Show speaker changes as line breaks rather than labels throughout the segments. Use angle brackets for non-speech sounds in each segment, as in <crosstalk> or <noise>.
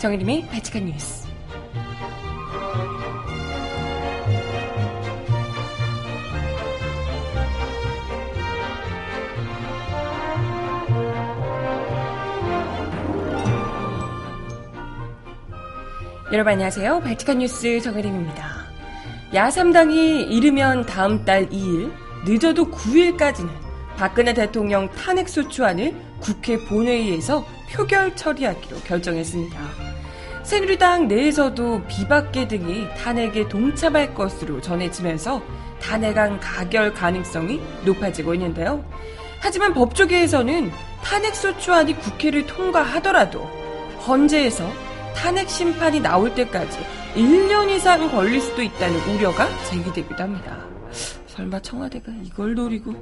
정혜림의 발칙한 뉴스. 여러분 안녕하세요. 발칙한 뉴스 정혜림입니다. 야3당이 이르면 다음 달 2일, 늦어도 9일까지는 박근혜 대통령 탄핵소추안을 국회 본회의에서 표결 처리하기로 결정했습니다. 새누리당 내에서도 비박계 등이 탄핵에 동참할 것으로 전해지면서 탄핵안 가결 가능성이 높아지고 있는데요. 하지만 법조계에서는 탄핵소추안이 국회를 통과하더라도 헌재에서 탄핵 심판이 나올 때까지 1년 이상 걸릴 수도 있다는 우려가 제기되기도 합니다. 설마 청와대가 이걸 노리고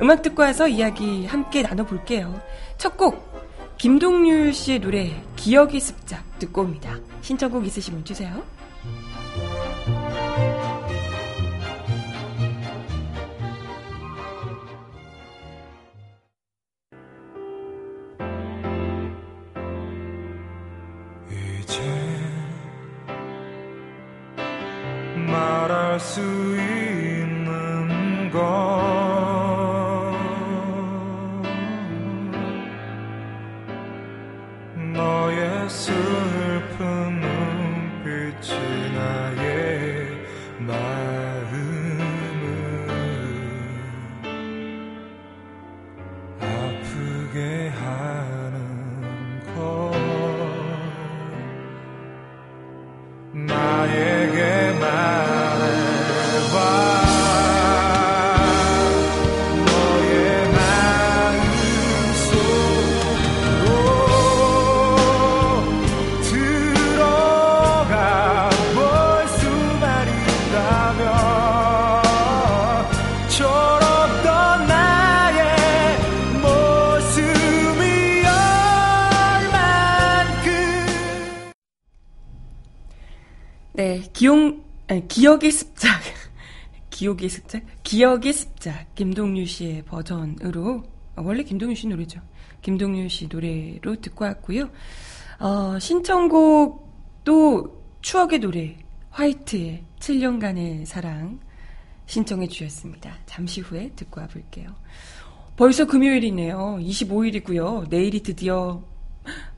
음악 듣고 와서 이야기 함께 나눠볼게요. 첫 곡 김동률 씨의 노래 기억의 습작 듣고 옵니다. 신청곡 있으시면 주세요. 기억의 습작. <laughs> 기억의 습작? 기억의 습작. 김동률 씨의 버전으로, 어, 원래 김동률 씨 노래죠. 김동률 씨 노래로 듣고 왔고요. 어, 신청곡도 추억의 노래, 화이트의 7년간의 사랑 신청해 주셨습니다. 잠시 후에 듣고 와볼게요. 벌써 금요일이네요. 25일이고요. 내일이 드디어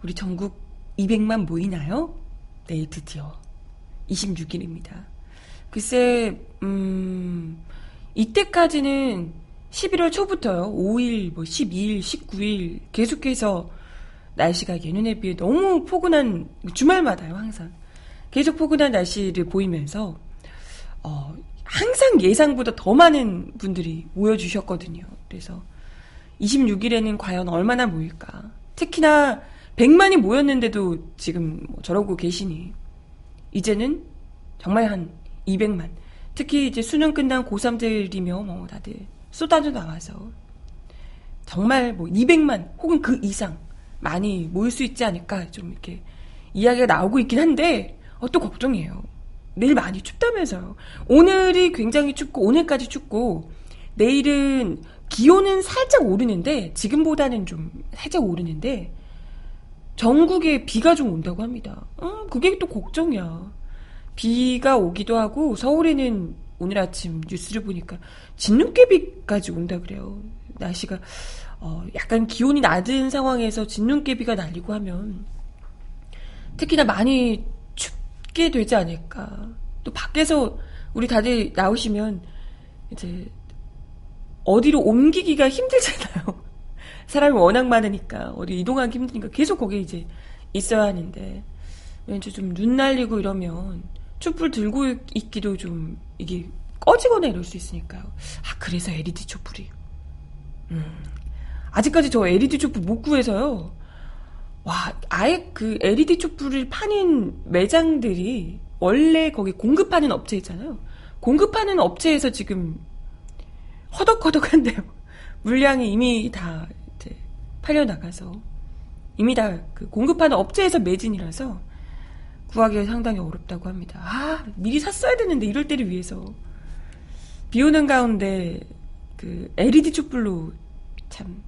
우리 전국 200만 모이나요? 내일 드디어 26일입니다. 글쎄, 음, 이때까지는 11월 초부터요. 5일, 뭐 12일, 19일 계속해서 날씨가 예년에 비해 너무 포근한 주말마다요, 항상. 계속 포근한 날씨를 보이면서 어, 항상 예상보다 더 많은 분들이 모여주셨거든요. 그래서 26일에는 과연 얼마나 모일까? 특히나 100만이 모였는데도 지금 뭐 저러고 계시니 이제는 정말 한 200만. 특히 이제 수능 끝난 고3들이며 뭐 다들 쏟아져 나와서 정말 뭐 200만 혹은 그 이상 많이 모일 수 있지 않을까 좀 이렇게 이야기가 나오고 있긴 한데 어, 또 걱정이에요. 내일 많이 춥다면서요. 오늘이 굉장히 춥고 오늘까지 춥고 내일은 기온은 살짝 오르는데 지금보다는 좀 살짝 오르는데 전국에 비가 좀 온다고 합니다. 어, 그게 또 걱정이야. 비가 오기도 하고 서울에는 오늘 아침 뉴스를 보니까 진눈깨비까지 온다 그래요. 날씨가 어, 약간 기온이 낮은 상황에서 진눈깨비가 날리고 하면 특히나 많이 춥게 되지 않을까. 또 밖에서 우리 다들 나오시면 이제 어디로 옮기기가 힘들잖아요. <laughs> 사람이 워낙 많으니까 어디 이동하기 힘드니까 계속 거기에 이제 있어야 하는데 왠지 좀 눈 날리고 이러면 촛불 들고 있기도 좀 이게 꺼지거나 이럴 수 있으니까요. 아 그래서 LED 촛불이 음. 아직까지 저 LED 촛불 못 구해서요. 와 아예 그 LED 촛불을 파는 매장들이 원래 거기 공급하는 업체 있잖아요. 공급하는 업체에서 지금 허덕허덕한데요. <laughs> 물량이 이미 다 이제 팔려 나가서 이미 다 그 공급하는 업체에서 매진이라서 구하기가 상당히 어렵다고 합니다. 아 미리 샀어야 되는데 이럴 때를 위해서 비 오는 가운데 그 LED 촛불로 참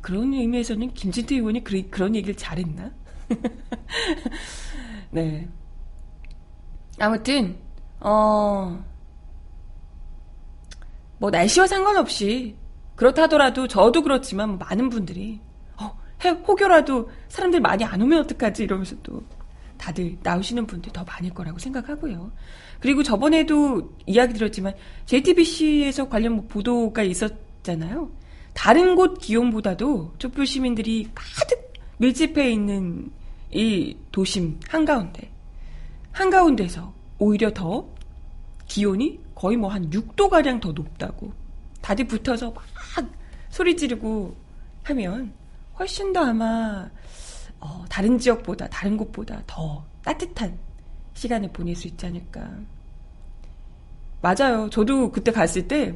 그런 의미에서는 김진태 의원이 그, 그런 얘기를 잘했나? <laughs> 네. 아무튼, 어, 뭐, 날씨와 상관없이, 그렇다 하더라도, 저도 그렇지만, 뭐 많은 분들이, 어, 해, 혹여라도 사람들 많이 안 오면 어떡하지? 이러면서 또, 다들 나오시는 분들 더 많을 거라고 생각하고요. 그리고 저번에도 이야기 드렸지만, JTBC에서 관련 뭐 보도가 있었잖아요. 다른 곳 기온보다도 촛불 시민들이 가득 밀집해 있는 이 도심 한가운데 한가운데서 오히려 더 기온이 거의 뭐 한 6도 가량 더 높다고 다들 붙어서 막 소리 지르고 하면 훨씬 더 아마 어, 다른 지역보다 다른 곳보다 더 따뜻한 시간을 보낼 수 있지 않을까 맞아요 저도 그때 갔을 때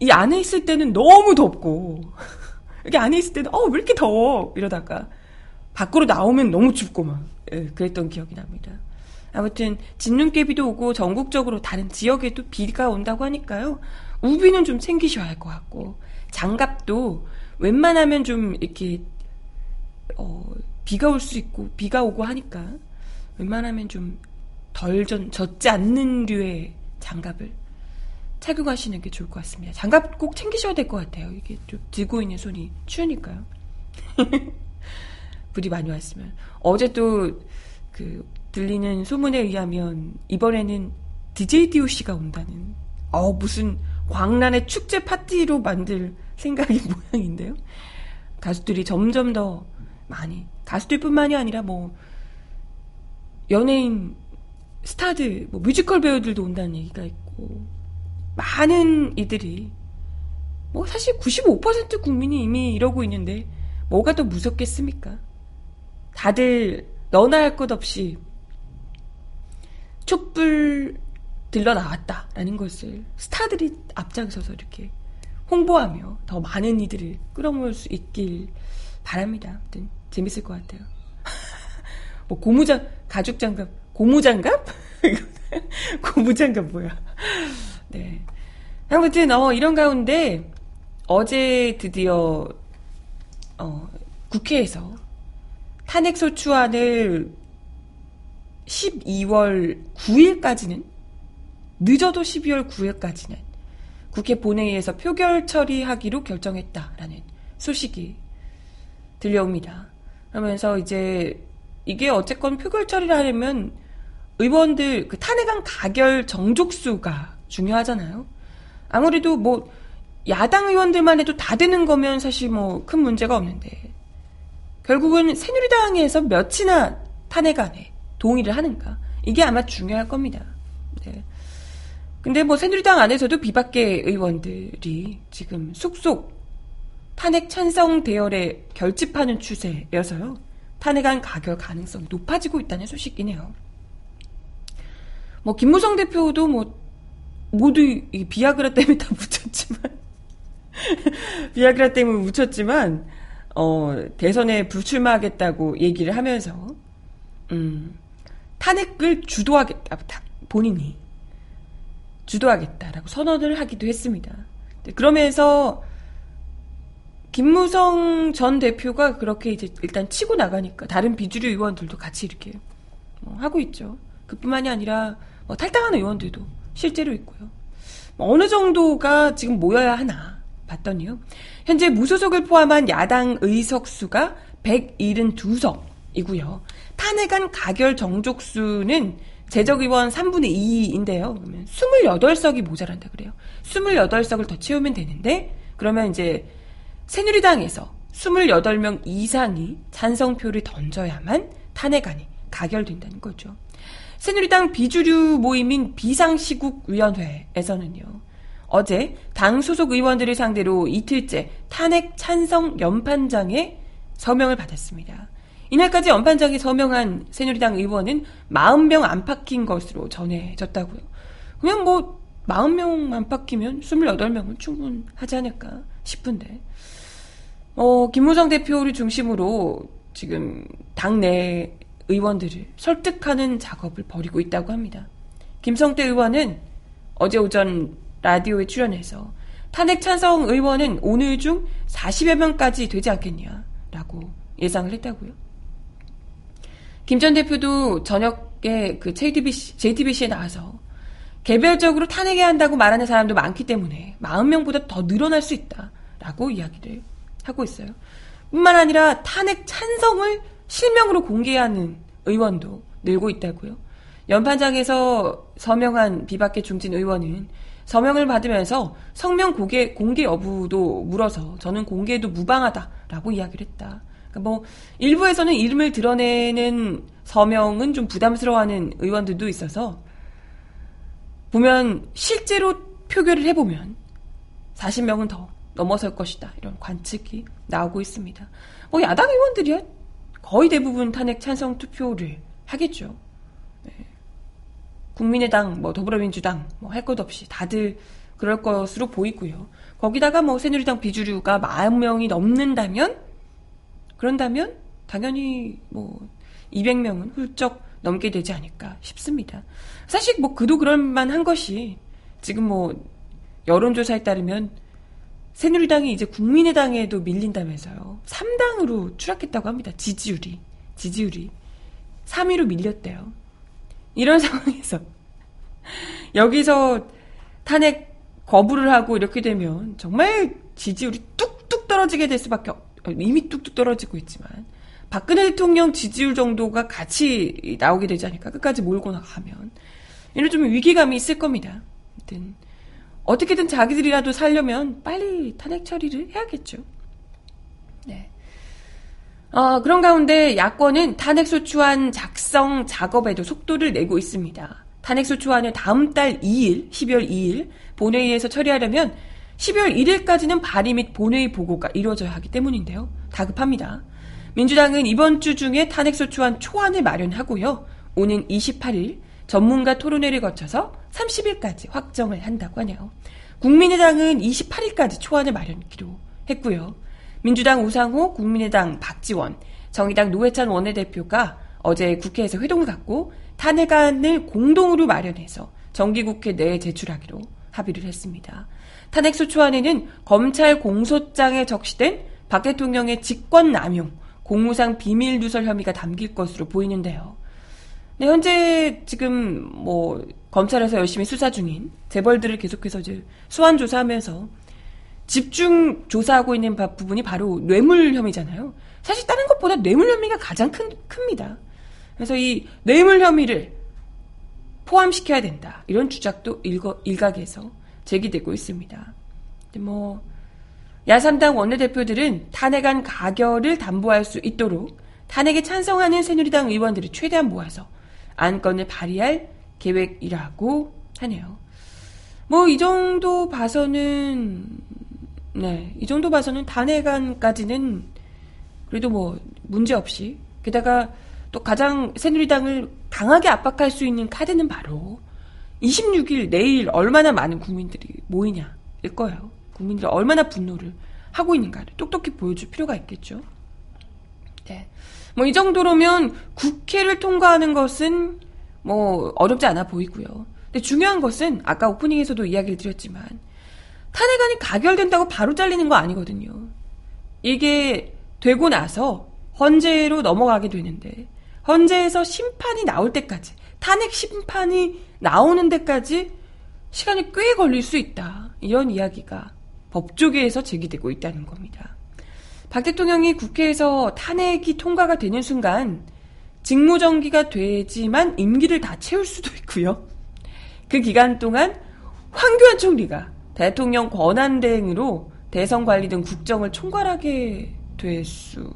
이 안에 있을 때는 너무 덥고 <laughs> 여기 안에 있을 때는 어 왜 이렇게 더워 이러다가 밖으로 나오면 너무 춥고 막 예, 그랬던 기억이 납니다. 아무튼 진눈깨비도 오고 전국적으로 다른 지역에도 비가 온다고 하니까요. 우비는 좀 챙기셔야 할 것 같고 장갑도 웬만하면 좀 이렇게 어, 비가 올 수 있고 비가 오고 하니까 웬만하면 좀덜 젖지 않는 류의 장갑을 착용하시는 게 좋을 것 같습니다. 장갑 꼭 챙기셔야 될 것 같아요. 이게 좀 들고 있는 손이 추우니까요. <laughs> 불이 많이 왔으면. 어제 또, 그, 들리는 소문에 의하면, 이번에는 DJ DOC가 온다는, 어, 무슨 광란의 축제 파티로 만들 생각이 <laughs> 모양인데요. 가수들이 점점 더 많이, 가수들 뿐만이 아니라 뭐, 연예인, 스타들, 뭐, 뮤지컬 배우들도 온다는 얘기가 있고, 많은 이들이, 뭐, 사실 95% 국민이 이미 이러고 있는데, 뭐가 더 무섭겠습니까? 다들 너나 할 것 없이 촛불 들러 나왔다라는 것을 스타들이 앞장서서 이렇게 홍보하며 더 많은 이들을 끌어모을 수 있길 바랍니다. 아무튼 재밌을 것 같아요. <laughs> 뭐 고무장 가죽 장갑 고무장갑 <laughs> 고무장갑 뭐야? 네. 아무튼 어 이런 가운데 어제 드디어 어 국회에서 탄핵소추안을 12월 9일까지는 늦어도 12월 9일까지는 국회 본회의에서 표결 처리하기로 결정했다라는 소식이 들려옵니다. 그러면서 이제 이게 어쨌건 표결 처리를 하려면 의원들 그 탄핵안 가결 정족수가 중요하잖아요. 아무래도 뭐 야당 의원들만 해도 다 되는 거면 사실 뭐 큰 문제가 없는데 결국은 새누리당에서 몇이나 탄핵안에 동의를 하는가. 이게 아마 중요할 겁니다. 네. 근데 뭐 새누리당 안에서도 비박계 의원들이 지금 쑥쑥 탄핵 찬성 대열에 결집하는 추세여서요. 탄핵안 가결 가능성이 높아지고 있다는 소식이네요. 뭐 김무성 대표도 뭐 모두 이 비아그라 때문에 다 <laughs> 묻혔지만 비아그라 때문에 묻혔지만 어, 대선에 불출마하겠다고 얘기를 하면서 음, 탄핵을 주도하겠다 본인이 주도하겠다라고 선언을 하기도 했습니다. 그러면서 김무성 전 대표가 그렇게 이제 일단 치고 나가니까 다른 비주류 의원들도 같이 이렇게 뭐 하고 있죠. 그뿐만이 아니라 뭐 탈당하는 의원들도 실제로 있고요. 뭐 어느 정도가 지금 모여야 하나 봤더니요. 현재 무소속을 포함한 야당 의석수가 172석이고요. 탄핵안 가결 정족수는 재적 의원 3분의 2인데요. 그러면 28석이 모자란다 그래요. 28석을 더 채우면 되는데 그러면 이제 새누리당에서 28명 이상이 찬성표를 던져야만 탄핵안이 가결된다는 거죠. 새누리당 비주류 모임인 비상시국위원회에서는요. 어제 당 소속 의원들을 상대로 이틀째 탄핵 찬성 연판장에 서명을 받았습니다. 이날까지 연판장에 서명한 새누리당 의원은 40명 안팎인 것으로 전해졌다고요. 그냥 뭐 40명 안팎이면 28명은 충분하지 않을까 싶은데 어, 김무성 대표를 중심으로 지금 당내 의원들을 설득하는 작업을 벌이고 있다고 합니다. 김성태 의원은 어제 오전 라디오에 출연해서 탄핵 찬성 의원은 오늘 중 40여 명까지 되지 않겠냐라고 예상을 했다고요. 김 전 대표도 저녁에 그 JTBC, JTBC에 나와서 개별적으로 탄핵해야 한다고 말하는 사람도 많기 때문에 40명보다 더 늘어날 수 있다라고 이야기를 하고 있어요. 뿐만 아니라 탄핵 찬성을 실명으로 공개하는 의원도 늘고 있다고요. 연판장에서 서명한 비박계 중진 의원은 서명을 받으면서 성명 공개, 공개 여부도 물어서 저는 공개도 무방하다라고 이야기를 했다. 그러니까 뭐 일부에서는 이름을 드러내는 서명은 좀 부담스러워하는 의원들도 있어서 보면 실제로 표결을 해보면 40명은 더 넘어설 것이다 이런 관측이 나오고 있습니다. 뭐 야당 의원들이야 거의 대부분 탄핵 찬성 투표를 하겠죠. 네. 국민의당, 뭐 더불어민주당 뭐 할 것 없이 다들 그럴 것으로 보이고요. 거기다가 뭐 새누리당 비주류가 40명이 넘는다면 그런다면 당연히 뭐 200명은 훌쩍 넘게 되지 않을까 싶습니다. 사실 뭐 그도 그럴 만한 것이 지금 뭐 여론조사에 따르면 새누리당이 이제 국민의당에도 밀린다면서요. 3당으로 추락했다고 합니다. 지지율이. 지지율이. 3위로 밀렸대요. 이런 <laughs> 상황에서 여기서 탄핵 거부를 하고 이렇게 되면 정말 지지율이 뚝뚝 떨어지게 될 수밖에 없, 이미 뚝뚝 떨어지고 있지만 박근혜 대통령 지지율 정도가 같이 나오게 되지 않을까 끝까지 몰고 나가면 이런 좀 위기감이 있을 겁니다. 아무튼 어떻게든 자기들이라도 살려면 빨리 탄핵 처리를 해야겠죠. 네. 어, 그런 가운데 야권은 탄핵소추안 작성 작업에도 속도를 내고 있습니다. 탄핵소추안을 다음 달 2일, 12월 2일 본회의에서 처리하려면 12월 1일까지는 발의 및 본회의 보고가 이루어져야 하기 때문인데요. 다급합니다. 민주당은 이번 주 중에 탄핵소추안 초안을 마련하고요. 오는 28일 전문가 토론회를 거쳐서 30일까지 확정을 한다고 하네요. 국민의당은 28일까지 초안을 마련기로 했고요. 민주당 우상호, 국민의당 박지원, 정의당 노회찬 원내대표가 어제 국회에서 회동을 갖고 탄핵안을 공동으로 마련해서 정기국회 내에 제출하기로 합의를 했습니다. 탄핵소초안에는 검찰 공소장에 적시된 박 대통령의 직권 남용, 공무상 비밀 누설 혐의가 담길 것으로 보이는데요. 네, 현재 지금 뭐 검찰에서 열심히 수사 중인 재벌들을 계속해서 이제 수환 조사하면서 집중 조사하고 있는 부분이 바로 뇌물 혐의잖아요. 사실 다른 것보다 뇌물 혐의가 가장 큰, 큽니다. 그래서 이 뇌물 혐의를 포함시켜야 된다. 이런 주장도 일거, 일각에서 제기되고 있습니다. 뭐, 야삼당 원내대표들은 탄핵안 가결을 담보할 수 있도록 탄핵에 찬성하는 새누리당 의원들을 최대한 모아서 안건을 발의할 계획이라고 하네요. 뭐, 이 정도 봐서는, 네, 이 정도 봐서는 탄핵안까지는 그래도 뭐, 문제 없이. 게다가 또 가장 새누리당을 강하게 압박할 수 있는 카드는 바로 26일 내일 얼마나 많은 국민들이 모이냐일 거예요. 국민들이 얼마나 분노를 하고 있는가를 똑똑히 보여줄 필요가 있겠죠. 네. 뭐 이 정도로면 국회를 통과하는 것은 뭐 어렵지 않아 보이고요. 근데 중요한 것은 아까 오프닝에서도 이야기를 드렸지만 탄핵안이 가결된다고 바로 잘리는 거 아니거든요. 이게 되고 나서 헌재로 넘어가게 되는데 헌재에서 심판이 나올 때까지 탄핵 심판이 나오는 데까지 시간이 꽤 걸릴 수 있다. 이런 이야기가 법조계에서 제기되고 있다는 겁니다. 박 대통령이 국회에서 탄핵이 통과가 되는 순간 직무정기가 되지만 임기를 다 채울 수도 있고요. 그 기간 동안 황교안 총리가 대통령 권한대행으로 대선 관리 등 국정을 총괄하게 될 수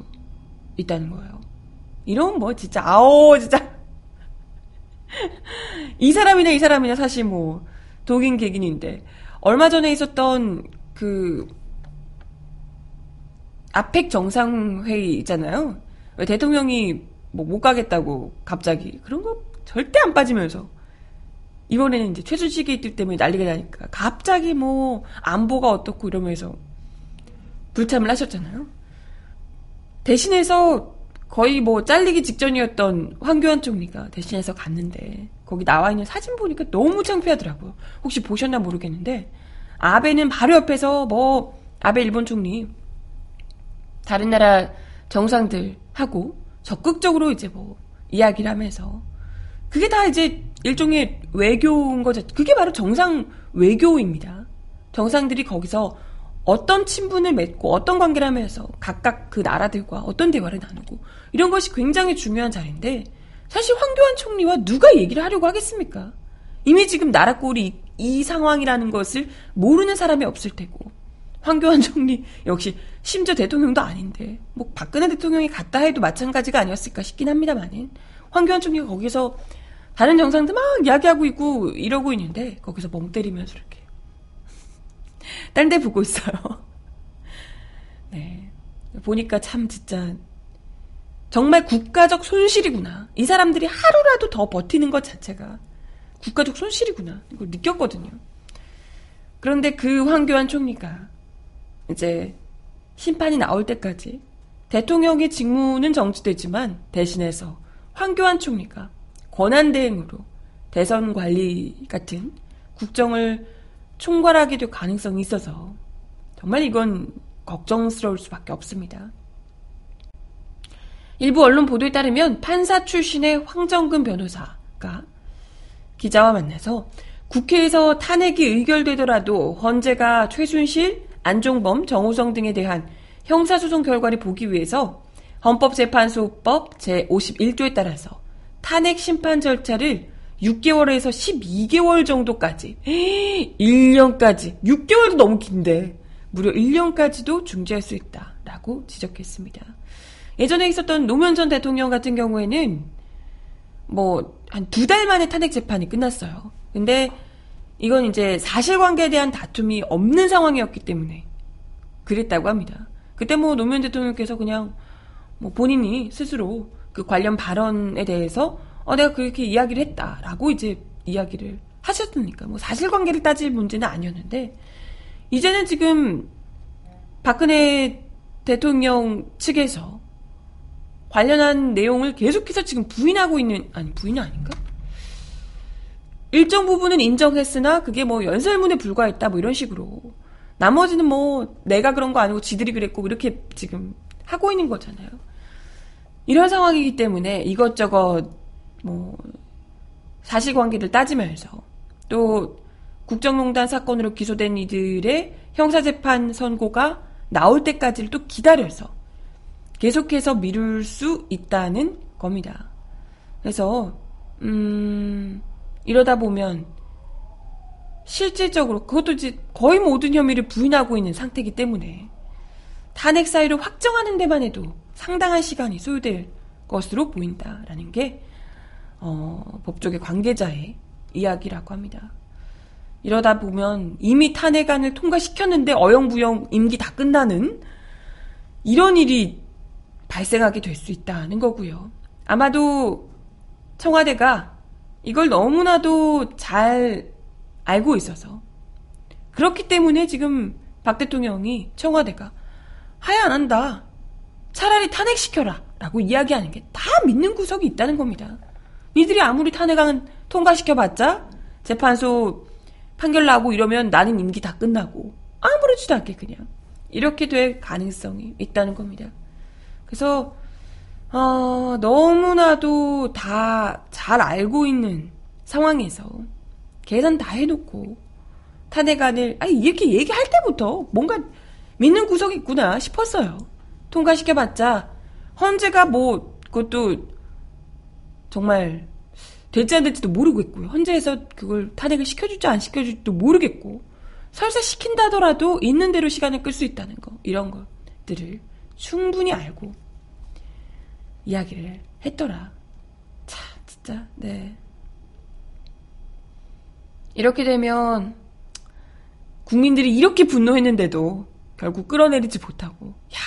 있다는 거예요. 이런 뭐 진짜 아오 진짜 <laughs> 이 사람이나 이 사람이나 사실 뭐 독인 객인인데 얼마 전에 있었던 그 아펙 정상회의 있잖아요. 왜 대통령이 뭐 못 가겠다고 갑자기 그런 거 절대 안 빠지면서 이번에는 이제 최순실이 있기 때문에 난리가 나니까 갑자기 뭐 안보가 어떻고 이러면서 불참을 하셨잖아요. 대신해서 거의 뭐 잘리기 직전이었던 황교안 총리가 대신해서 갔는데 거기 나와 있는 사진 보니까 너무 창피하더라고요. 혹시 보셨나 모르겠는데 아베는 바로 옆에서 뭐 아베 일본 총리 다른 나라 정상들 하고 적극적으로 이제 뭐 이야기를 하면서 그게 다 이제 일종의 외교인 거죠. 그게 바로 정상 외교입니다. 정상들이 거기서 어떤 친분을 맺고 어떤 관계를 하면서 각각 그 나라들과 어떤 대화를 나누고 이런 것이 굉장히 중요한 자리인데 사실 황교안 총리와 누가 얘기를 하려고 하겠습니까? 이미 지금 나라 꼴이 이, 이 상황이라는 것을 모르는 사람이 없을 테고 황교안 총리 역시 심지어 대통령도 아닌데 뭐 박근혜 대통령이 갔다 해도 마찬가지가 아니었을까 싶긴 합니다만은 황교안 총리가 거기서 다른 정상들 막 이야기하고 있고 이러고 있는데 거기서 멍 때리면서 이렇게 <laughs> 딴 데 보고 있어요. <laughs> 네. 보니까 참 진짜 정말 국가적 손실이구나. 이 사람들이 하루라도 더 버티는 것 자체가 국가적 손실이구나. 이걸 느꼈거든요. 그런데 그 황교안 총리가 이제 심판이 나올 때까지 대통령의 직무는 정지되지만 대신해서 황교안 총리가 권한대행으로 대선 관리 같은 국정을 총괄하게 될 가능성이 있어서 정말 이건 걱정스러울 수밖에 없습니다. 일부 언론 보도에 따르면 판사 출신의 황정근 변호사가 기자와 만나서 국회에서 탄핵이 의결되더라도 헌재가 최순실, 안종범, 정호성 등에 대한 형사소송 결과를 보기 위해서 헌법재판소법 제51조에 따라서 탄핵 심판 절차를 6개월에서 12개월 정도까지 1년까지 6개월도 너무 긴데 무려 1년까지도 중지할 수 있다라고 지적했습니다. 예전에 있었던 노무현 전 대통령 같은 경우에는 뭐 한 두 달 만에 탄핵 재판이 끝났어요. 근데 이건 이제 사실관계에 대한 다툼이 없는 상황이었기 때문에 그랬다고 합니다. 그때 뭐 노무현 대통령께서 그냥 뭐 본인이 스스로 그 관련 발언에 대해서 어 내가 그렇게 이야기를 했다라고 이제 이야기를 하셨으니까 뭐 사실관계를 따질 문제는 아니었는데 이제는 지금 박근혜 대통령 측에서 관련한 내용을 계속해서 지금 부인하고 있는 아니 부인은 아닌가? 일정 부분은 인정했으나 그게 뭐 연설문에 불과했다 뭐 이런 식으로 나머지는 뭐 내가 그런 거 아니고 지들이 그랬고 이렇게 지금 하고 있는 거잖아요. 이런 상황이기 때문에 이것저것 뭐 사실관계를 따지면서 또 국정농단 사건으로 기소된 이들의 형사재판 선고가 나올 때까지를 또 기다려서 계속해서 미룰 수 있다는 겁니다. 그래서 음 이러다 보면 실질적으로 그것도 이제 거의 모든 혐의를 부인하고 있는 상태이기 때문에 탄핵 사유를 확정하는 데만 해도 상당한 시간이 소요될 것으로 보인다라는 게 어, 법조계 관계자의 이야기라고 합니다. 이러다 보면 이미 탄핵안을 통과시켰는데 어영부영 임기 다 끝나는 이런 일이 발생하게 될 수 있다는 거고요. 아마도 청와대가 이걸 너무나도 잘 알고 있어서 그렇기 때문에 지금 박 대통령이 청와대가 하야 안 한다. 차라리 탄핵시켜라. 라고 이야기하는 게 다 믿는 구석이 있다는 겁니다. 니들이 아무리 탄핵안 통과시켜봤자 재판소 판결 나고 이러면 나는 임기 다 끝나고 아무렇지도 않게 그냥 이렇게 될 가능성이 있다는 겁니다. 그래서 어, 너무나도 다 잘 알고 있는 상황에서 계산 다 해놓고 탄핵안을 아니 이렇게 얘기할 때부터 뭔가 믿는 구석이 있구나 싶었어요. 통과시켜봤자 헌재가 뭐 그것도 정말 될지 안 될지도 모르겠고요. 헌재에서 그걸 탄핵을 시켜줄지 안 시켜줄지도 모르겠고 설사 시킨다더라도 있는 대로 시간을 끌 수 있다는 거 이런 것들을 충분히 알고 이야기를 했더라. 참, 진짜, 네. 이렇게 되면, 국민들이 이렇게 분노했는데도 결국 끌어내리지 못하고, 야,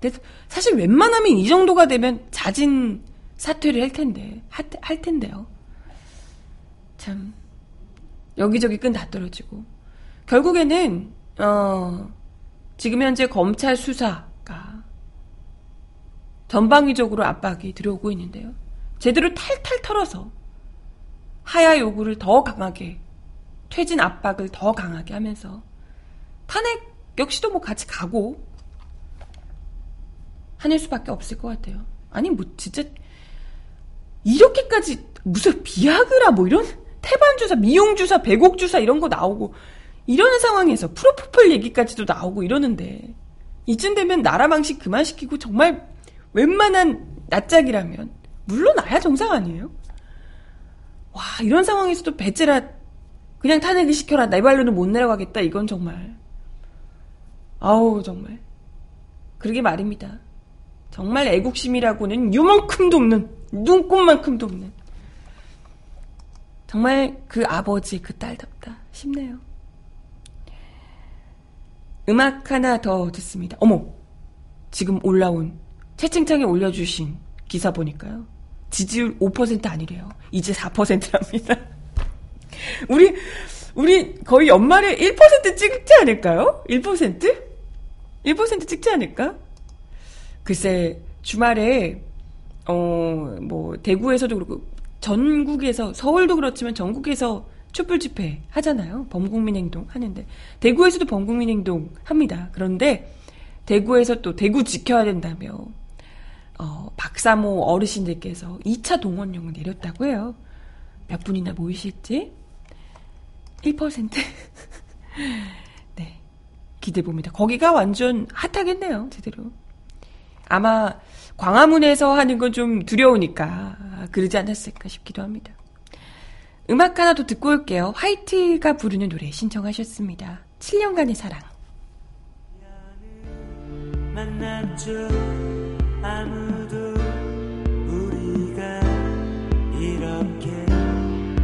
근데 사실 웬만하면 이 정도가 되면 자진 사퇴를 할 텐데, 할, 할 텐데요. 참, 여기저기 끈 다 떨어지고. 결국에는, 어, 지금 현재 검찰 수사가 전방위적으로 압박이 들어오고 있는데요. 제대로 탈탈 털어서 하야 요구를 더 강하게 퇴진 압박을 더 강하게 하면서 탄핵 역시도 뭐 같이 가고 하는 수밖에 없을 것 같아요. 아니 뭐 진짜 이렇게까지 무슨 비아그라 뭐 이런 태반 주사, 미용 주사, 배곡 주사 이런 거 나오고 이러는 상황에서 프로포폴 얘기까지도 나오고 이러는데 이쯤 되면 나라 망신 그만 시키고 정말 웬만한 낯짝이라면 물러나야 정상 아니에요? 와 이런 상황에서도 배째라 그냥 탄핵을 시켜라 내 발로는 못 내려가겠다 이건 정말 아우 정말 그러게 말입니다. 정말 애국심이라고는 요만큼도 없는 눈꽃만큼도 없는 정말 그 아버지 그 딸답다 싶네요. 음악 하나 더 듣습니다. 어머 지금 올라온 채팅창에 올려주신 기사 보니까요. 지지율 5% 아니래요. 이제 4%랍니다. <laughs> 우리 우리 거의 연말에 1% 찍지 않을까요? 1%? 1% 찍지 않을까? 글쎄 주말에 어 뭐 대구에서도 그렇고 전국에서 서울도 그렇지만 전국에서 촛불 집회 하잖아요. 범국민행동 하는데 대구에서도 범국민행동 합니다. 그런데 대구에서 또 대구 지켜야 된다며 어, 박사모 어르신들께서 2차 동원령을 내렸다고 해요. 몇 분이나 모이실지? 1%? <laughs> 네. 기대 봅니다. 거기가 완전 핫하겠네요, 제대로. 아마 광화문에서 하는 건 좀 두려우니까 그러지 않았을까 싶기도 합니다. 음악 하나 더 듣고 올게요. 화이트가 부르는 노래 신청하셨습니다. 7년간의 사랑.
만났죠 아무도 우리가 이렇게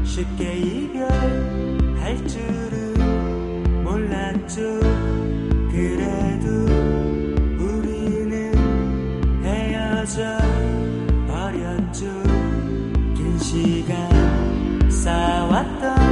쉽게 이별할 줄은 몰랐죠. 그래도 우리는 헤어져 버렸죠. 긴 시간 쌓아왔던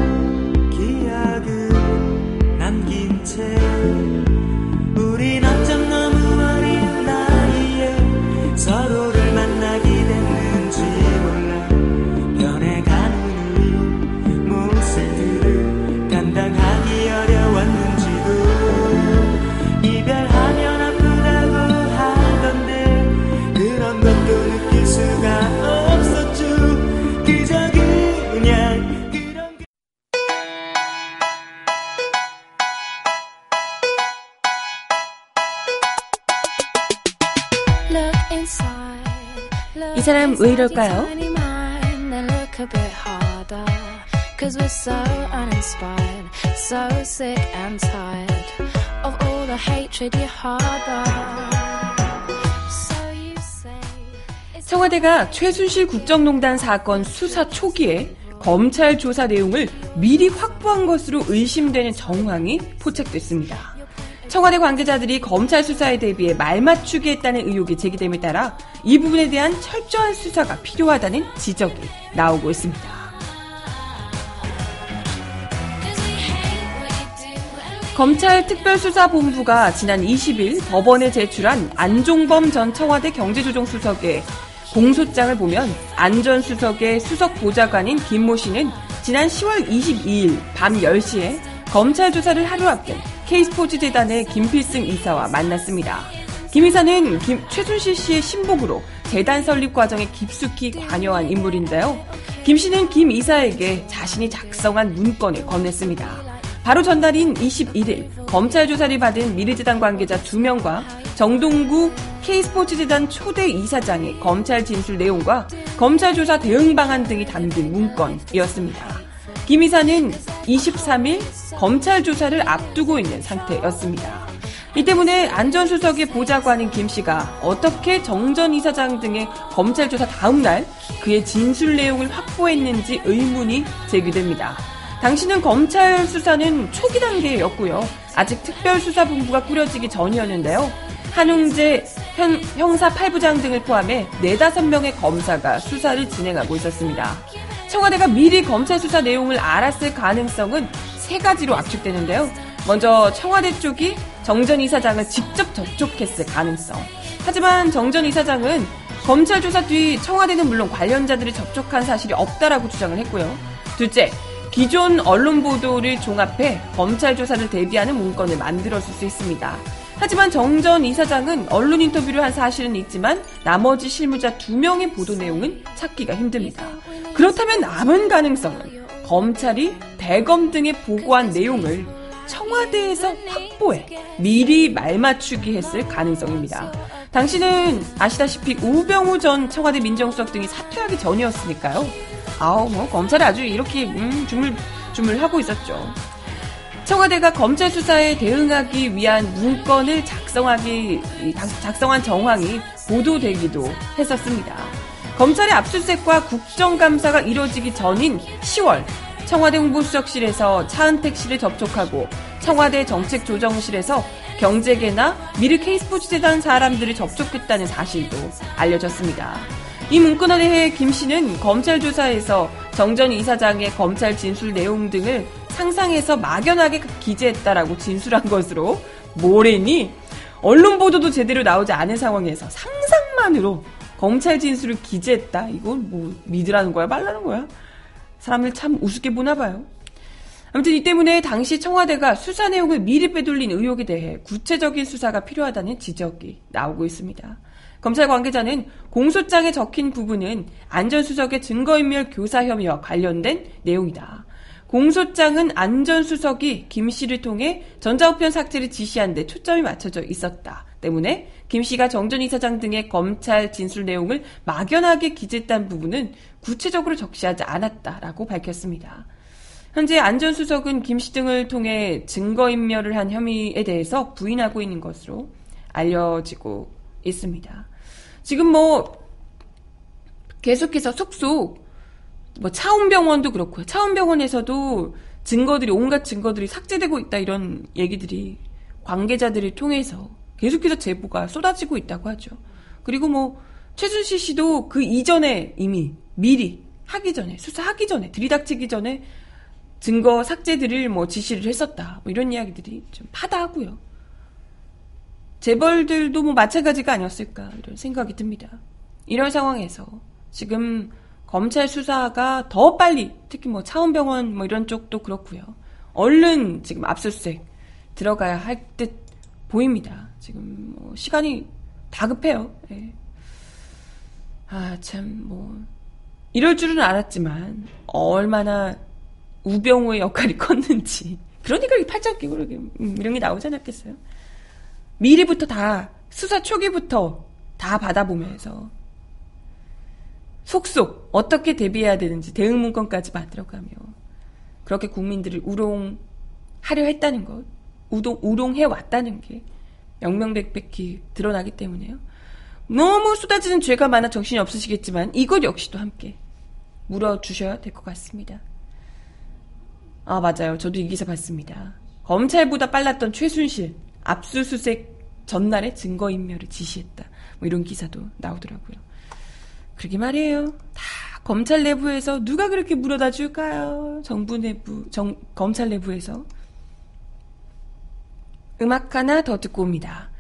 왜 이럴까요? 청와대가 최순실 국정농단 사건 수사 초기에 검찰 조사 내용을 미리 확보한 것으로 의심되는 정황이 포착됐습니다. 청와대 관계자들이 검찰 수사에 대비해 말맞추기 했다는 의혹이 제기됨에 따라 이 부분에 대한 철저한 수사가 필요하다는 지적이 나오고 있습니다. 검찰 특별수사본부가 지난 20일 법원에 제출한 안종범 전 청와대 경제조정수석의 공소장을 보면 안 전 수석의 수석 보좌관인 김모 씨는 지난 10월 22일 밤 10시에 검찰 조사를 하루 앞둔 K스포츠 재단의 김필승 이사와 만났습니다. 김 이사는 김- 최순실 씨의 신복으로 재단 설립 과정에 깊숙이 관여한 인물인데요. 김 씨는 김 이사에게 자신이 작성한 문건을 건넸습니다. 바로 전날인 21일 검찰 조사를 받은 미르재단 관계자 2명과 정동구 K스포츠재단 초대 이사장의 검찰 진술 내용과 검찰 조사 대응 방안 등이 담긴 문건이었습니다. 김 이사는 23일 검찰 조사를 앞두고 있는 상태였습니다. 이 때문에 안전수석의 보좌관인 김 씨가 어떻게 정전 이사장 등의 검찰 조사 다음 날 그의 진술 내용을 확보했는지 의문이 제기됩니다. 당시는 검찰 수사는 초기 단계였고요. 아직 특별수사본부가 꾸려지기 전이었는데요. 한웅재 현- 형사 8부장 등을 포함해 4, 5명의 검사가 수사를 진행하고 있었습니다. 청와대가 미리 검찰 수사 내용을 알았을 가능성은 세 가지로 압축되는데요. 먼저 청와대 쪽이 정전 이사장을 직접 접촉했을 가능성. 하지만 정전 이사장은 검찰 조사 뒤 청와대는 물론 관련자들이 접촉한 사실이 없다라고 주장을 했고요. 둘째, 기존 언론 보도를 종합해 검찰 조사를 대비하는 문건을 만들었을 수 있습니다. 하지만 정 전 이사장은 언론 인터뷰를 한 사실은 있지만 나머지 실무자 두 명의 보도 내용은 찾기가 힘듭니다. 그렇다면 남은 가능성은 검찰이 대검 등에 보고한 내용을 청와대에서 확보해 미리 말 맞추기 했을 가능성입니다. 당시는 아시다시피 우병우 전 청와대 민정수석 등이 사퇴하기 전이었으니까요. 아우 뭐 검찰이 아주 이렇게 음, 주물 주물하고 있었죠. 청와대가 검찰 수사에 대응하기 위한 문건을 작성하기 작성한 정황이 보도되기도 했었습니다. 검찰의 압수수색과 국정감사가 이루어지기 전인 10월 청와대 홍보수석실에서 차은택 씨를 접촉하고 청와대 정책조정실에서 경제계나 미르 K스포츠재단 사람들을 접촉했다는 사실도 알려졌습니다. 이 문건에 대해 김 씨는 검찰 조사에서 정전 이사장의 검찰 진술 내용 등을 상상해서 막연하게 기재했다라고 진술한 것으로 뭐래니 언론 보도도 제대로 나오지 않은 상황에서 상상만으로 검찰 진술을 기재했다. 이건 뭐 믿으라는 거야, 말라는 거야? 사람을 참 우습게 보나 봐요. 아무튼 이 때문에 당시 청와대가 수사 내용을 미리 빼돌린 의혹에 대해 구체적인 수사가 필요하다는 지적이 나오고 있습니다. 검찰 관계자는 공소장에 적힌 부분은 안전수석의 증거인멸 교사 혐의와 관련된 내용이다. 공소장은 안전수석이 김 씨를 통해 전자우편 삭제를 지시한 데 초점이 맞춰져 있었다. 때문에 김 씨가 정전 이사장 등의 검찰 진술 내용을 막연하게 기재했다는 부분은 구체적으로 적시하지 않았다라고 밝혔습니다. 현재 안전수석은 김 씨 등을 통해 증거인멸을 한 혐의에 대해서 부인하고 있는 것으로 알려지고 있습니다. 지금 뭐 계속해서 속속 뭐 차원병원도 그렇고요. 차원병원에서도 증거들이 온갖 증거들이 삭제되고 있다 이런 얘기들이 관계자들을 통해서 계속해서 제보가 쏟아지고 있다고 하죠. 그리고 뭐 최순실 씨도 그 이전에 이미 미리 하기 전에 수사하기 전에 들이닥치기 전에 증거 삭제들을 뭐 지시를 했었다. 뭐 이런 이야기들이 좀 파다하고요. 재벌들도 뭐 마찬가지가 아니었을까 이런 생각이 듭니다. 이런 상황에서 지금 검찰 수사가 더 빨리 특히 뭐 차원병원 뭐 이런 쪽도 그렇고요. 얼른 지금 압수수색 들어가야 할 듯 보입니다. 지금 뭐 시간이 다급해요. 예. 아참 뭐 이럴 줄은 알았지만 얼마나 우병우의 역할이 <laughs> 컸는지 그러니까 이 팔짱 끼고 이렇게 음, 이런 게 나오지 않았겠어요? 미리부터 다 수사 초기부터 다 받아보면서 속속 어떻게 대비해야 되는지 대응 문건까지 만들어가며 그렇게 국민들을 우롱하려 했다는 것, 우동, 우롱해 왔다는 게 명명백백히 드러나기 때문에요. 너무 쏟아지는 죄가 많아 정신이 없으시겠지만 이것 역시도 함께 물어주셔야 될 것 같습니다. 아 맞아요. 저도 이 기사 봤습니다. 검찰보다 빨랐던 최순실 압수수색 전날에 증거인멸을 지시했다. 뭐 이런 기사도 나오더라고요. 그러게 말이에요. 다 검찰 내부에서 누가 그렇게 물어다 줄까요? 정부 내부, 정, 검찰 내부에서. 음악 하나 더 듣고 옵니다.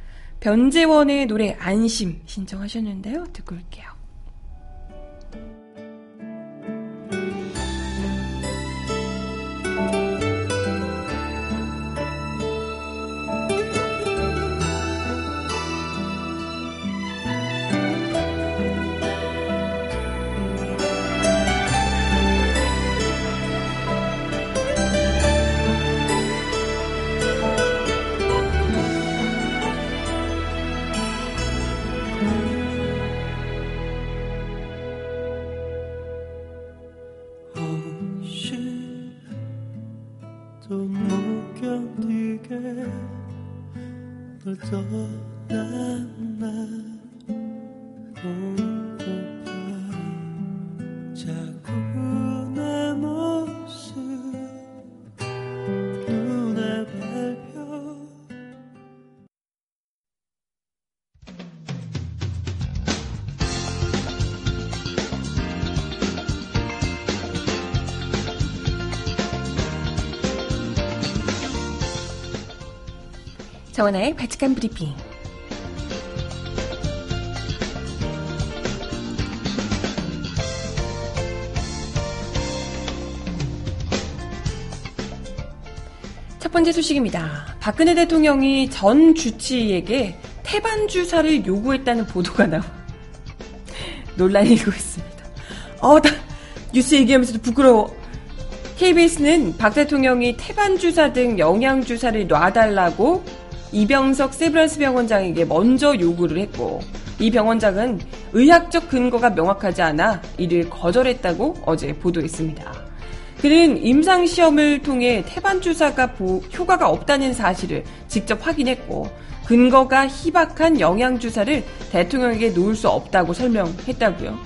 변재원의 노래 안심 신청하셨는데요. 듣고 올게요. 내게 널 떠나 정원아의 바칙한 브리핑. 첫 번째 소식입니다. 박근혜 대통령이 전 주치의에게 태반 주사를 요구했다는 보도가 나와 <laughs> 논란이 일고 있습니다. 어, 나 뉴스 얘기하면서도 부끄러워. KBS는 박 대통령이 태반 주사 등 영양 주사를 놔달라고 이병석 세브란스 병원장에게 먼저 요구를 했고 이 병원장은 의학적 근거가 명확하지 않아 이를 거절했다고 어제 보도했습니다. 그는 임상시험을 통해 태반 주사가 효과가 없다는 사실을 직접 확인했고 근거가 희박한 영양주사를 대통령에게 놓을 수 없다고 설명했다고요.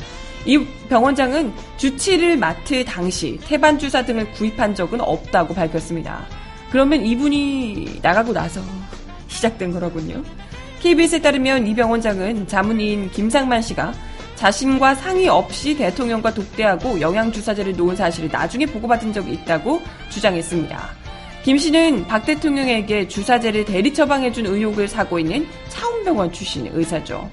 이 병원장은 주치를 맡을 당시 태반 주사 등을 구입한 적은 없다고 밝혔습니다. 그러면 이분이 나가고 나서 시작된 거로군요. KBS에 따르면 이 병 원장은 자문인 김상만 씨가 자신과 상의 없이 대통령과 독대하고 영양주사제를 놓은 사실을 나중에 보고받은 적이 있다고 주장했습니다. 김 씨는 박 대통령에게 주사제를 대리 처방해준 의혹을 사고 있는 차움병원 출신 의사죠.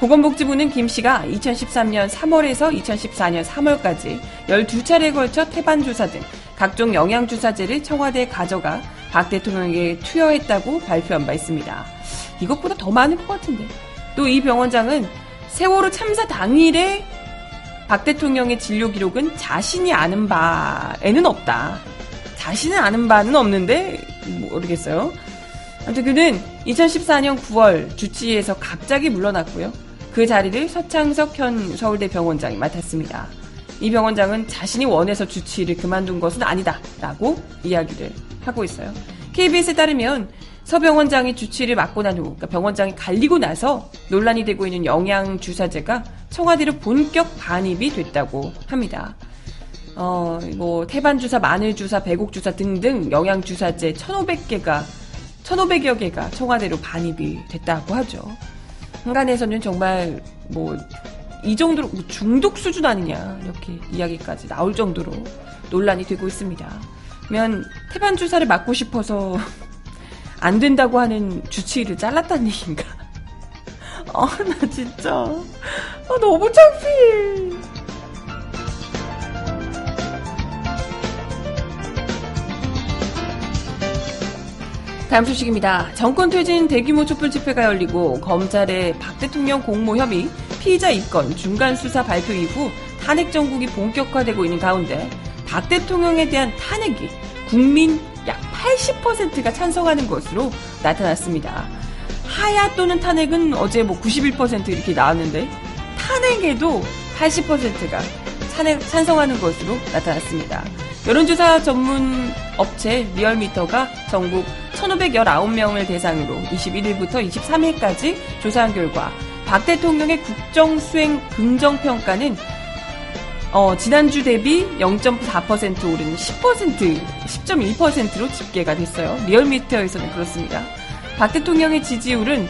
보건복지부는 김 씨가 2013년 3월에서 2014년 3월까지 12차례에 걸쳐 태반주사 등 각종 영양주사제를 청와대에 가져가 박 대통령에게 투여했다고 발표한 바 있습니다. 이것보다 더 많을 것 같은데. 또 이 병원장은 세월호 참사 당일에 박 대통령의 진료 기록은 자신이 아는 바에는 없다. 자신은 아는 바는 없는데 모르겠어요. 아무튼 그는 2014년 9월 주치의에서 갑자기 물러났고요. 그 자리를 서창석 현 서울대 병원장이 맡았습니다. 이 병원장은 자신이 원해서 주치의를 그만둔 것은 아니다. 라고 이야기를 하고 있어요. KBS에 따르면 서 병원장이 주치의를 맡고 난 후, 그러니까 병원장이 갈리고 나서 논란이 되고 있는 영양주사제가 청와대로 본격 반입이 됐다고 합니다. 어, 뭐, 태반주사, 마늘주사, 배곡주사 등등 영양주사제 1,500개가, 1,500여 개가 청와대로 반입이 됐다고 하죠. 한간에서는 정말 뭐 이 정도로 뭐 중독 수준 아니냐 이렇게 이야기까지 나올 정도로 논란이 되고 있습니다. 그러면 태반 주사를 맞고 싶어서 안 된다고 하는 주치의를 잘랐다는 얘기인가? 아, <laughs> 나 진짜. 아, 너무 창피해. 다음 소식입니다. 정권 퇴진 대규모 촛불 집회가 열리고 검찰의 박 대통령 공모 혐의 피의자 입건 중간 수사 발표 이후 탄핵 정국이 본격화되고 있는 가운데 박 대통령에 대한 탄핵이 국민 약 80%가 찬성하는 것으로 나타났습니다. 하야 또는 탄핵은 어제 뭐 91% 이렇게 나왔는데 탄핵에도 80%가 탄핵, 찬성하는 것으로 나타났습니다. 여론조사 전문 업체 리얼미터가 전국 1,519명을 대상으로 21일부터 23일까지 조사한 결과 박 대통령의 국정 수행 긍정 평가는 어, 지난주 대비 0.4% 오른 10%, 10.1%로 집계가 됐어요. 리얼미터에서는 그렇습니다. 박 대통령의 지지율은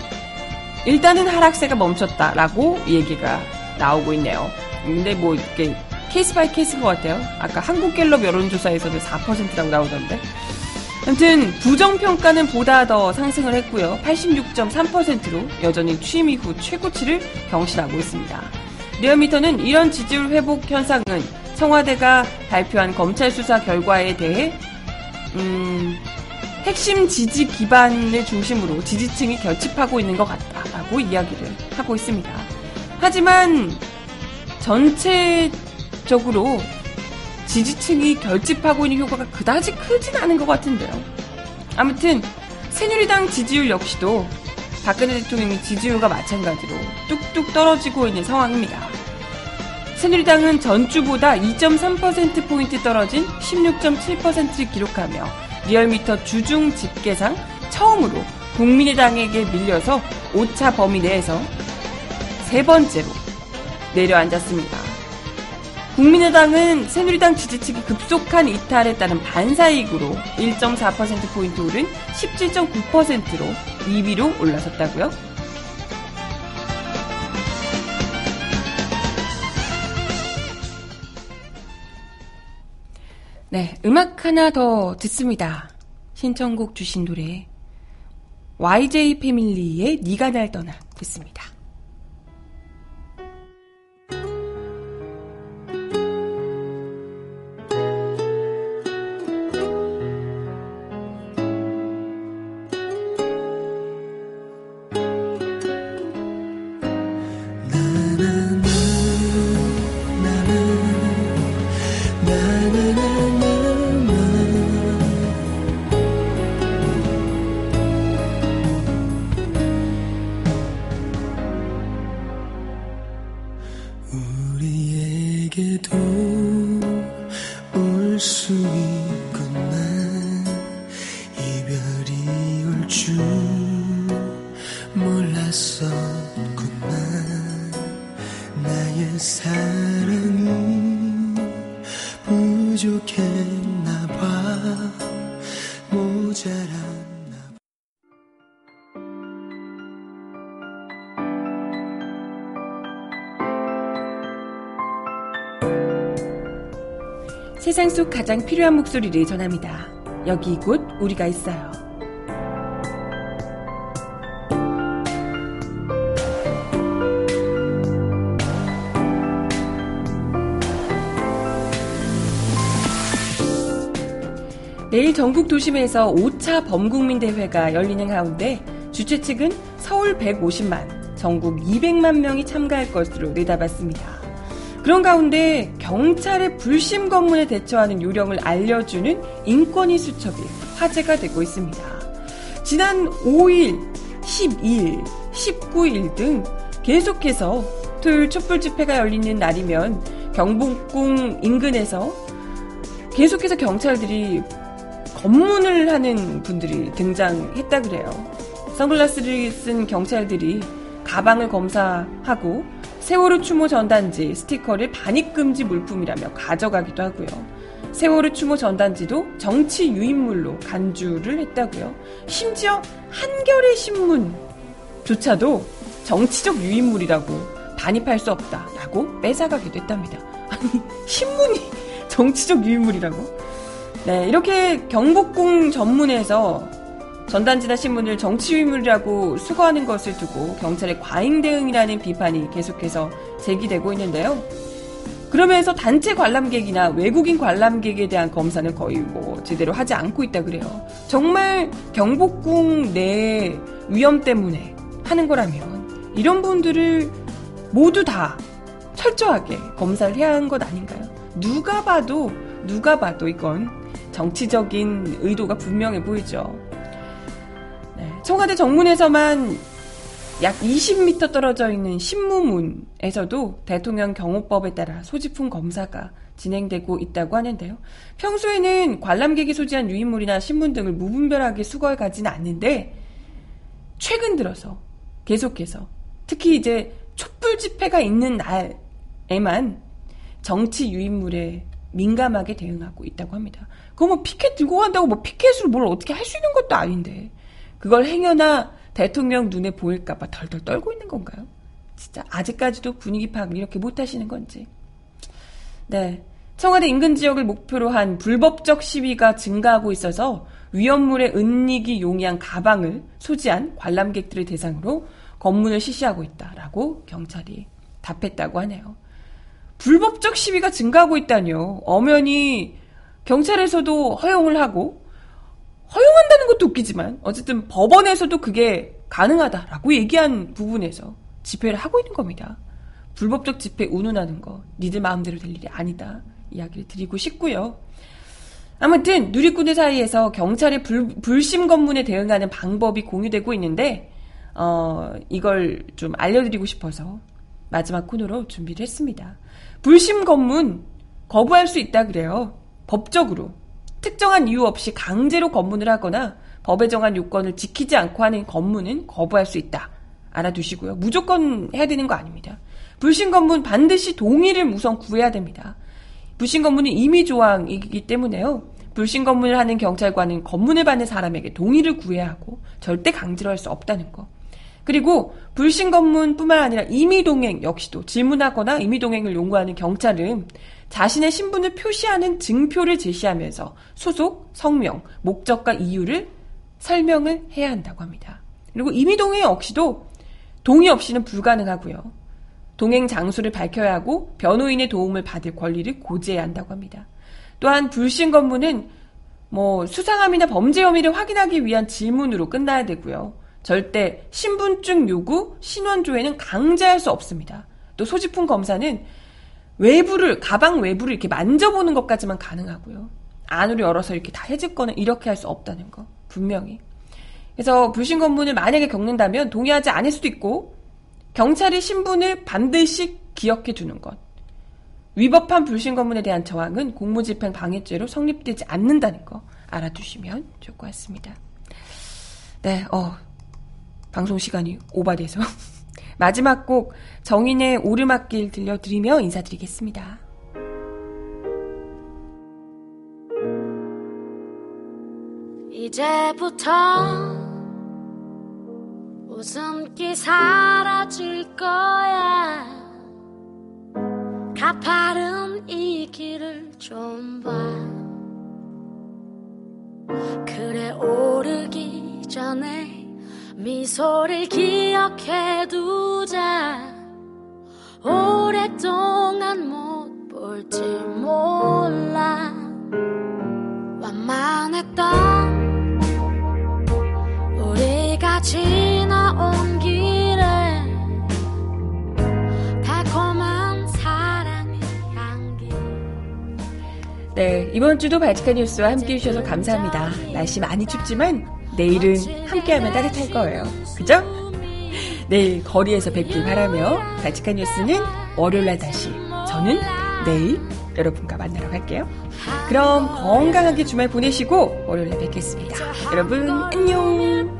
일단은 하락세가 멈췄다라고 얘기가 나오고 있네요. 근데 뭐 이렇게 case by case인 것 같아요. 아까 한국갤럽 여론조사에서도 4%라고 나오던데. 아무튼 부정평가는 보다 더 상승을 했고요. 86.3%로 여전히 취임 이후 최고치를 경신하고 있습니다. 리얼미터는 이런 지지율 회복 현상은 청와대가 발표한 검찰 수사 결과에 대해 음, 핵심 지지 기반을 중심으로 지지층이 결집하고 있는 것 같다라고 이야기를 하고 있습니다. 하지만 전체적으로 지지층이 결집하고 있는 효과가 그다지 크진 않은 것 같은데요. 아무튼 새누리당 지지율 역시도 박근혜 대통령의 지지율과 마찬가지로 뚝뚝 떨어지고 있는 상황입니다. 새누리당은 전주보다 2.3%포인트 떨어진 16.7%를 기록하며 리얼미터 주중 집계상 처음으로 국민의당에게 밀려서 오차 범위 내에서 세 번째로 내려앉았습니다. 국민의당은 새누리당 지지층이 급속한 이탈에 따른 반사이익으로 1.4%포인트 오른 17.9%로 2위로 올라섰다고요? 네, 음악 하나 더 듣습니다. 신청곡 주신 노래 YJ 패밀리의 니가 날 떠나 듣습니다. 속 가장 필요한 목소리를 전합니다. 여기 곧 우리가 있어요. 내일 전국 도심에서 5차 범국민 대회가 열리는 가운데 주최 측은 서울 150만, 전국 200만 명이 참가할 것으로 내다봤습니다. 그런 가운데 경찰의 불심 검문에 대처하는 요령을 알려주는 인권위 수첩이 화제가 되고 있습니다. 지난 5일, 12일, 19일 등 계속해서 토요일 촛불 집회가 열리는 날이면 경복궁 인근에서 계속해서 경찰들이 검문을 하는 분들이 등장했다 그래요. 선글라스를 쓴 경찰들이 가방을 검사하고 세월호 추모 전단지 스티커를 반입금지 물품이라며 가져가기도 하고요. 세월호 추모 전단지도 정치 유인물로 간주를 했다고요. 심지어 한겨레 신문조차도 정치적 유인물이라고 반입할 수 없다라고 뺏어가기도 했답니다. 아니 신문이 <laughs> 정치적 유인물이라고? 네, 이렇게 경복궁 전문에서 전단지나 신문을 정치 유인물이라고 수거하는 것을 두고 경찰의 과잉 대응이라는 비판이 계속해서 제기되고 있는데요. 그러면서 단체 관람객이나 외국인 관람객에 대한 검사는 거의 뭐 제대로 하지 않고 있다 그래요. 정말 경복궁 내 위험 때문에 하는 거라면 이런 분들을 모두 다 철저하게 검사를 해야 하는 것 아닌가요? 누가 봐도 누가 봐도 이건 정치적인 의도가 분명해 보이죠. 네, 청와대 정문에서만 약 20m 떨어져 있는 신무문에서도 대통령 경호법에 따라 소지품 검사가 진행되고 있다고 하는데요. 평소에는 관람객이 소지한 유인물이나 신문 등을 무분별하게 수거해 가지는 않는데 최근 들어서 계속해서 특히 이제 촛불 집회가 있는 날에만 정치 유인물에 민감하게 대응하고 있다고 합니다. 그거 뭐 피켓 들고 간다고 뭐 피켓으로 뭘 어떻게 할 수 있는 것도 아닌데 그걸 행여나 대통령 눈에 보일까봐 덜덜 떨고 있는 건가요? 진짜 아직까지도 분위기 파악 이렇게 못하시는 건지. 네. 청와대 인근 지역을 목표로 한 불법적 시위가 증가하고 있어서 위험물의 은닉이 용이한 가방을 소지한 관람객들을 대상으로 검문을 실시하고 있다라고 경찰이 답했다고 하네요. 불법적 시위가 증가하고 있다니요. 엄연히 경찰에서도 허용을 하고 허용한다는 것도 웃기지만 어쨌든 법원에서도 그게 가능하다라고 얘기한 부분에서 집회를 하고 있는 겁니다. 불법적 집회 운운하는 거 니들 마음대로 될 일이 아니다 이야기를 드리고 싶고요. 아무튼 누리꾼들 사이에서 경찰의 불, 불심 검문에 대응하는 방법이 공유되고 있는데 어, 이걸 좀 알려드리고 싶어서 마지막 코너로 준비를 했습니다. 불심 검문 거부할 수 있다 그래요. 법적으로 특정한 이유 없이 강제로 검문을 하거나 법에 정한 요건을 지키지 않고 하는 검문은 거부할 수 있다. 알아두시고요. 무조건 해야 되는 거 아닙니다. 불신 검문 반드시 동의를 우선 구해야 됩니다. 불신 검문은 임의 조항이기 때문에요. 불신 검문을 하는 경찰관은 검문을 받는 사람에게 동의를 구해야 하고 절대 강제로 할 수 없다는 거. 그리고 불신 검문뿐만 아니라 임의 동행 역시도 질문하거나 임의 동행을 요구하는 경찰은 자신의 신분을 표시하는 증표를 제시하면서 소속, 성명, 목적과 이유를 설명을 해야 한다고 합니다. 그리고 임의 동행 역시도 동의 없이는 불가능하고요. 동행 장소를 밝혀야 하고 변호인의 도움을 받을 권리를 고지해야 한다고 합니다. 또한 불신 검문은 뭐 수상함이나 범죄 혐의를 확인하기 위한 질문으로 끝나야 되고요. 절대 신분증 요구, 신원 조회는 강제할 수 없습니다. 또 소지품 검사는 외부를 가방 외부를 이렇게 만져보는 것까지만 가능하고요. 안으로 열어서 이렇게 다 해줄 거는 이렇게 할 수 없다는 거 분명히. 그래서 불신 검문을 만약에 겪는다면 동의하지 않을 수도 있고 경찰이 신분을 반드시 기억해 두는 것. 위법한 불신 검문에 대한 저항은 공무집행 방해죄로 성립되지 않는다는 거 알아두시면 좋을 것 같습니다. 네, 어, 방송 시간이 오바돼서 <laughs> 마지막 곡 정인의 오르막길 들려드리며 인사드리겠습니다.
이제부터 웃음기 사라질 거야 가파른 이 길을 좀 봐 그래 오르기 전에 미소를 기억해 두자 오랫동안 못 볼지 몰라. 완만했던 우리가 지나온 길에 달콤한 사랑의 향기.
네, 이번 주도 발칙한 뉴스와 함께 해주셔서 감사합니다. 날씨 많이 춥지만 내일은 함께하면 따뜻할 거예요. 그죠? 내일 거리에서 뵙길 바라며 발칙한 뉴스는 월요일날 다시 저는 내일 여러분과 만나러 갈게요. 그럼 건강하게 주말 보내시고 월요일에 뵙겠습니다. 여러분 안녕.